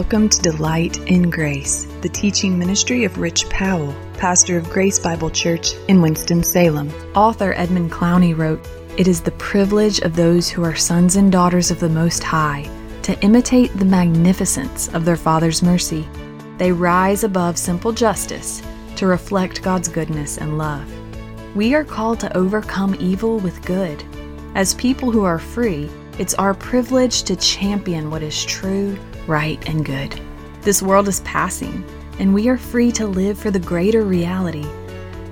Welcome to Delight in Grace, the teaching ministry of Rich Powell, pastor of Grace Bible Church in Winston-Salem. Author Edmund Clowney wrote, It is the privilege of those who are sons and daughters of the Most High to imitate the magnificence of their Father's mercy. They rise above simple justice to reflect God's goodness and love. We are called to overcome evil with good. As people who are free, it's our privilege to champion what is true, right, and good. This world is passing, and we are free to live for the greater reality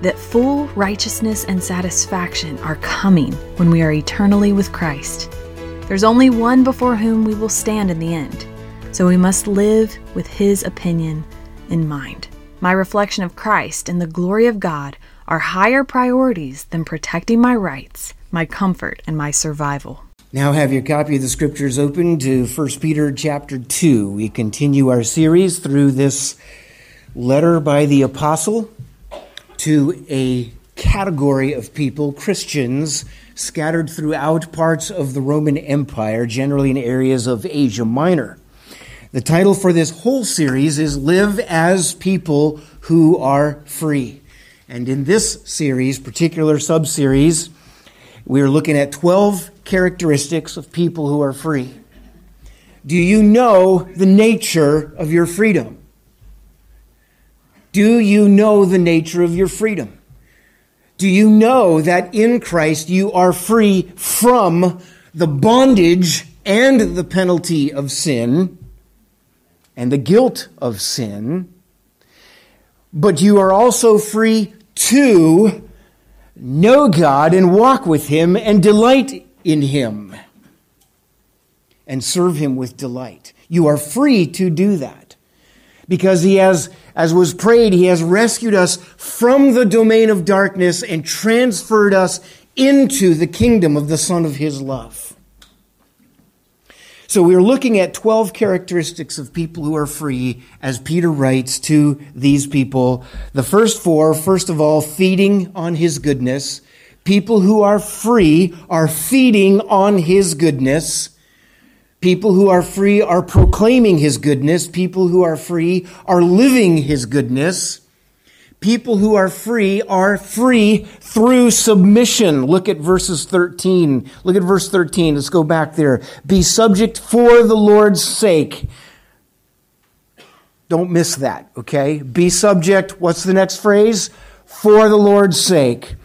that full righteousness and satisfaction are coming when we are eternally with Christ. There's only one before whom we will stand in the end, so we must live with His opinion in mind. My reflection of Christ and the glory of God are higher priorities than protecting my rights, my comfort, and my survival. Now have your copy of the scriptures open to 1 Peter chapter 2. We continue our series through this letter by the apostle to a category of people, Christians, scattered throughout parts of the Roman Empire, generally in areas of Asia Minor. The title for this whole series is Live as People Who Are Free. And in this series, particular sub-series, we are looking at 12 characteristics of people who are free. Do you know the nature of your freedom? Do you know the nature of your freedom? Do you know that in Christ you are free from the bondage and the penalty of sin and the guilt of sin? But you are also free to know God and walk with Him and delight in Him and serve Him with delight. You are free to do that because He has, as was prayed, He has rescued us from the domain of darkness and transferred us into the kingdom of the Son of His love. So we're looking at 12 characteristics of people who are free as Peter writes to these people. The first four, first of all, feeding on his goodness. People who are free are feeding on his goodness. People who are free are proclaiming his goodness. People who are free are living his goodness. People who are free are free through submission. Look at verses 13. Look at verse 13. Let's go back there. Be subject for the Lord's sake. Don't miss that, okay? Be subject. What's the next phrase? For the Lord's sake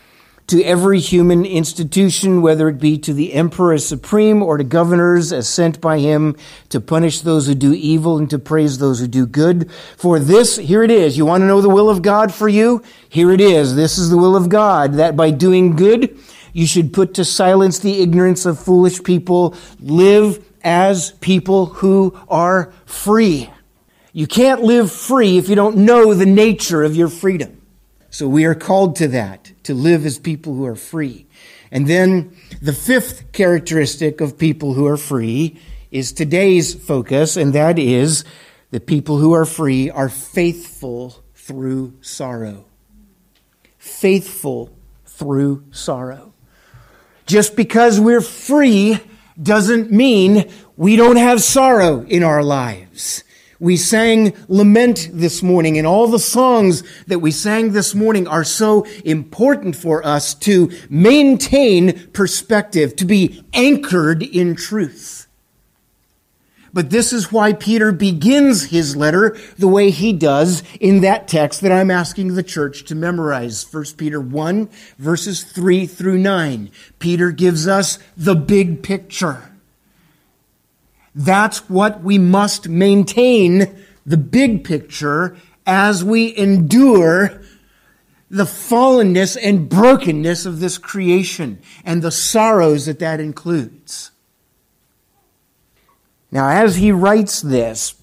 to every human institution, whether it be to the emperor as supreme or to governors as sent by him to punish those who do evil and to praise those who do good. For this, here it is. You want to know the will of God for you? Here it is. This is the will of God, that by doing good, you should put to silence the ignorance of foolish people, live as people who are free. You can't live free if you don't know the nature of your freedom. So we are called to that, to live as people who are free. And then the fifth characteristic of people who are free is today's focus, and that is that people who are free are faithful through sorrow. Faithful through sorrow. Just because we're free doesn't mean we don't have sorrow in our lives. We sang lament this morning, and all the songs that we sang this morning are so important for us to maintain perspective, to be anchored in truth. But this is why Peter begins his letter the way he does in that text that I'm asking the church to memorize. 1 Peter 1 verses 3 through 9. Peter gives us the big picture. That's what we must maintain the big picture as we endure the fallenness and brokenness of this creation and the sorrows that that includes. Now, as he writes this,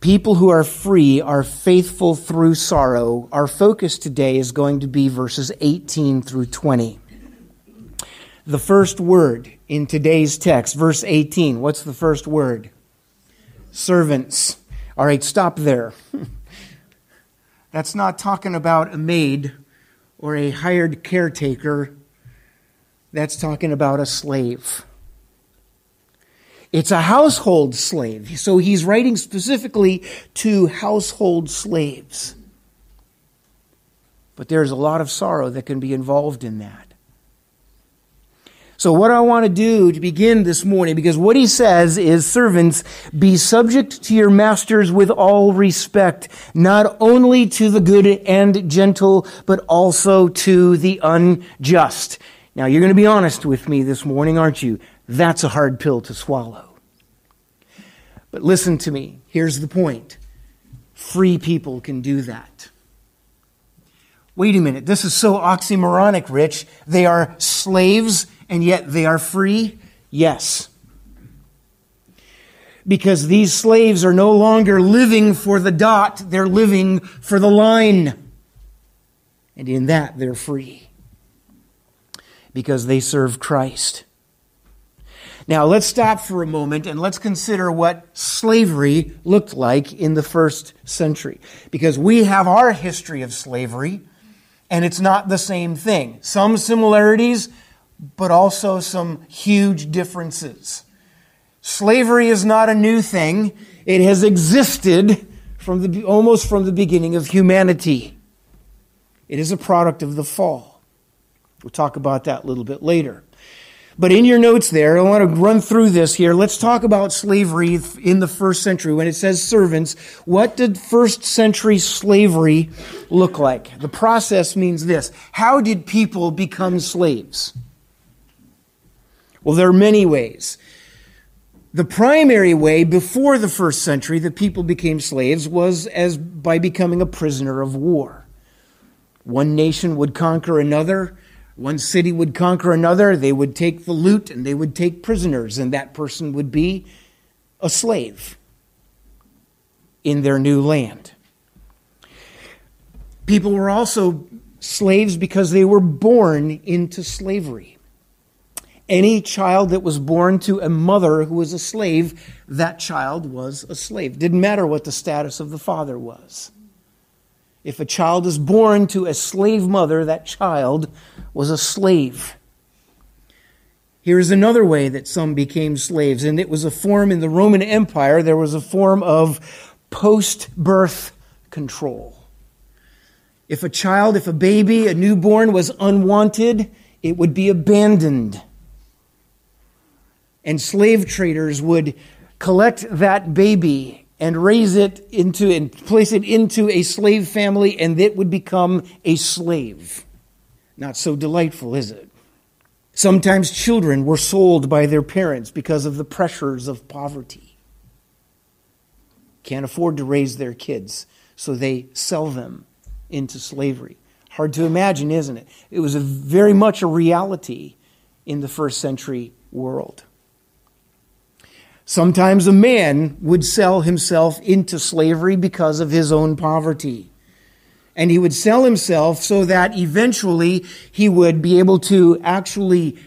people who are free are faithful through sorrow. Our focus today is going to be verses 18 through 20. The first word in today's text, verse 18. What's the first word? Servants. All right, stop there. That's not talking about a maid or a hired caretaker. That's talking about a slave. It's a household slave. So he's writing specifically to household slaves. But there's a lot of sorrow that can be involved in that. So, what I want to do to begin this morning, because what he says is, servants, be subject to your masters with all respect, not only to the good and gentle, but also to the unjust. Now, you're going to be honest with me this morning, aren't you? That's a hard pill to swallow. But listen to me. Here's the point free people can do that. Wait a minute. This is so oxymoronic, Rich. They are slaves and yet they are free? Yes. Because these slaves are no longer living for the dot, they're living for the line. And in that, they're free. Because they serve Christ. Now, let's stop for a moment and let's consider what slavery looked like in the first century. Because we have our history of slavery, and it's not the same thing. Some similarities, but also some huge differences. Slavery is not a new thing. It has existed from the, almost from the beginning of humanity. It is a product of the fall. We'll talk about that a little bit later. But in your notes there, I want to run through this here. Let's talk about slavery in the first century. When it says servants, what did first century slavery look like? The process means this. How did people become slaves? Well, there are many ways. The primary way before the first century that people became slaves was as by becoming a prisoner of war. One nation would conquer another, one city would conquer another, they would take the loot and they would take prisoners, and that person would be a slave in their new land. People were also slaves because they were born into slavery. Any child that was born to a mother who was a slave, that child was a slave. Didn't matter what the status of the father was. If a child is born to a slave mother, that child was a slave. Here's another way that some became slaves, and it was a form in the Roman Empire, there was a form of post birth control. If a child, if a baby, a newborn was unwanted, it would be abandoned and slave traders would collect that baby and raise it into and place it into a slave family and it would become a slave. Not so delightful, is it? Sometimes children were sold by their parents because of the pressures of poverty. Can't afford to raise their kids, so they sell them into slavery. Hard to imagine, isn't it? It was very much a reality in the first century world. Sometimes a man would sell himself into slavery because of his own poverty. And he would sell himself so that eventually he would be able to actually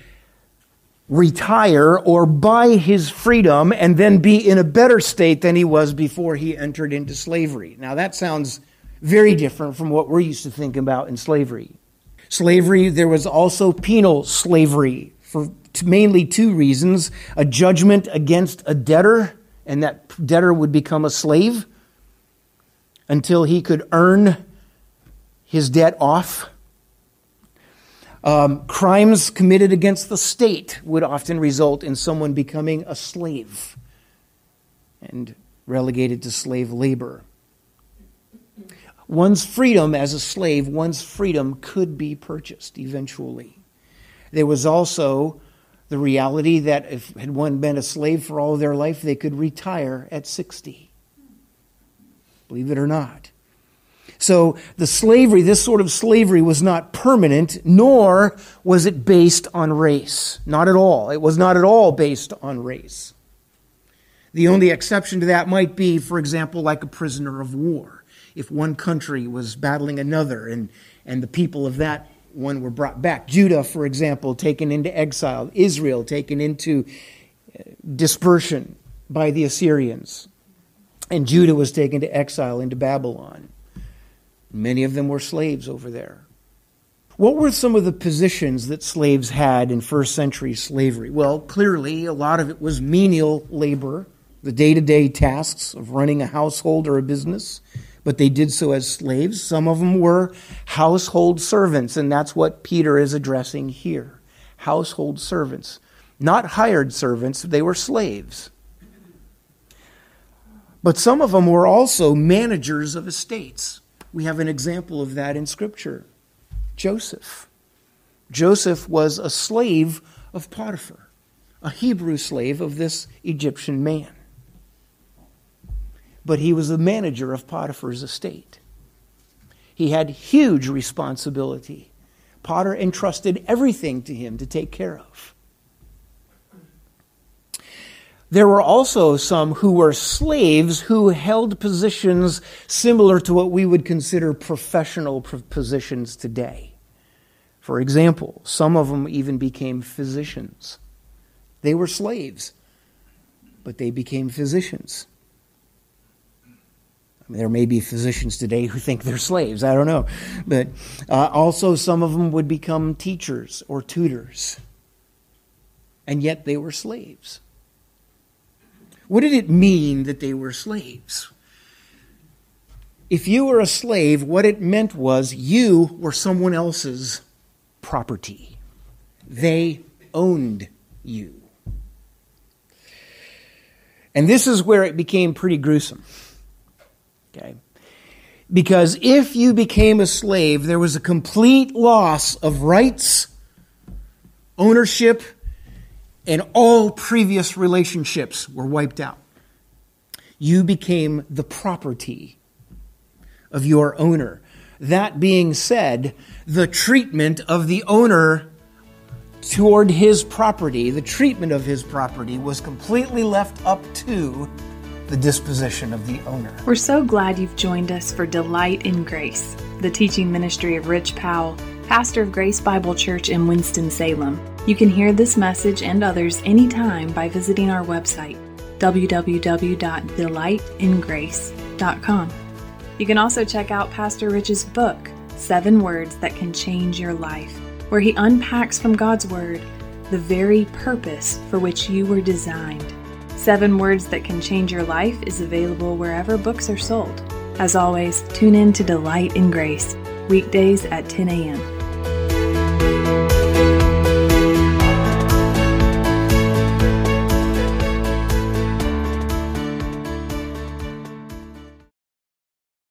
retire or buy his freedom and then be in a better state than he was before he entered into slavery. Now that sounds very different from what we're used to thinking about in slavery. Slavery, there was also penal slavery for mainly two reasons a judgment against a debtor, and that debtor would become a slave until he could earn his debt off. Um, crimes committed against the state would often result in someone becoming a slave and relegated to slave labor. One's freedom as a slave, one's freedom could be purchased eventually. There was also the reality that if had one been a slave for all their life, they could retire at 60. Believe it or not. So the slavery, this sort of slavery was not permanent, nor was it based on race. Not at all. It was not at all based on race. The only exception to that might be, for example, like a prisoner of war. If one country was battling another and, and the people of that one were brought back. Judah, for example, taken into exile. Israel taken into uh, dispersion by the Assyrians. And Judah was taken to exile into Babylon. Many of them were slaves over there. What were some of the positions that slaves had in first century slavery? Well, clearly, a lot of it was menial labor, the day to day tasks of running a household or a business, but they did so as slaves. Some of them were household servants, and that's what Peter is addressing here household servants. Not hired servants, they were slaves. But some of them were also managers of estates. We have an example of that in Scripture. Joseph. Joseph was a slave of Potiphar, a Hebrew slave of this Egyptian man. But he was the manager of Potiphar's estate. He had huge responsibility. Potter entrusted everything to him to take care of. There were also some who were slaves who held positions similar to what we would consider professional positions today. For example, some of them even became physicians. They were slaves, but they became physicians. There may be physicians today who think they're slaves. I don't know. But uh, also, some of them would become teachers or tutors. And yet, they were slaves. What did it mean that they were slaves? If you were a slave, what it meant was you were someone else's property. They owned you. And this is where it became pretty gruesome. Okay? Because if you became a slave, there was a complete loss of rights, ownership, and all previous relationships were wiped out. You became the property of your owner. That being said, the treatment of the owner toward his property, the treatment of his property, was completely left up to the disposition of the owner. We're so glad you've joined us for Delight in Grace, the teaching ministry of Rich Powell, pastor of Grace Bible Church in Winston-Salem. You can hear this message and others anytime by visiting our website, www.delightingrace.com. You can also check out Pastor Rich's book, Seven Words That Can Change Your Life, where he unpacks from God's Word the very purpose for which you were designed. Seven Words That Can Change Your Life is available wherever books are sold. As always, tune in to Delight in Grace, weekdays at 10 a.m.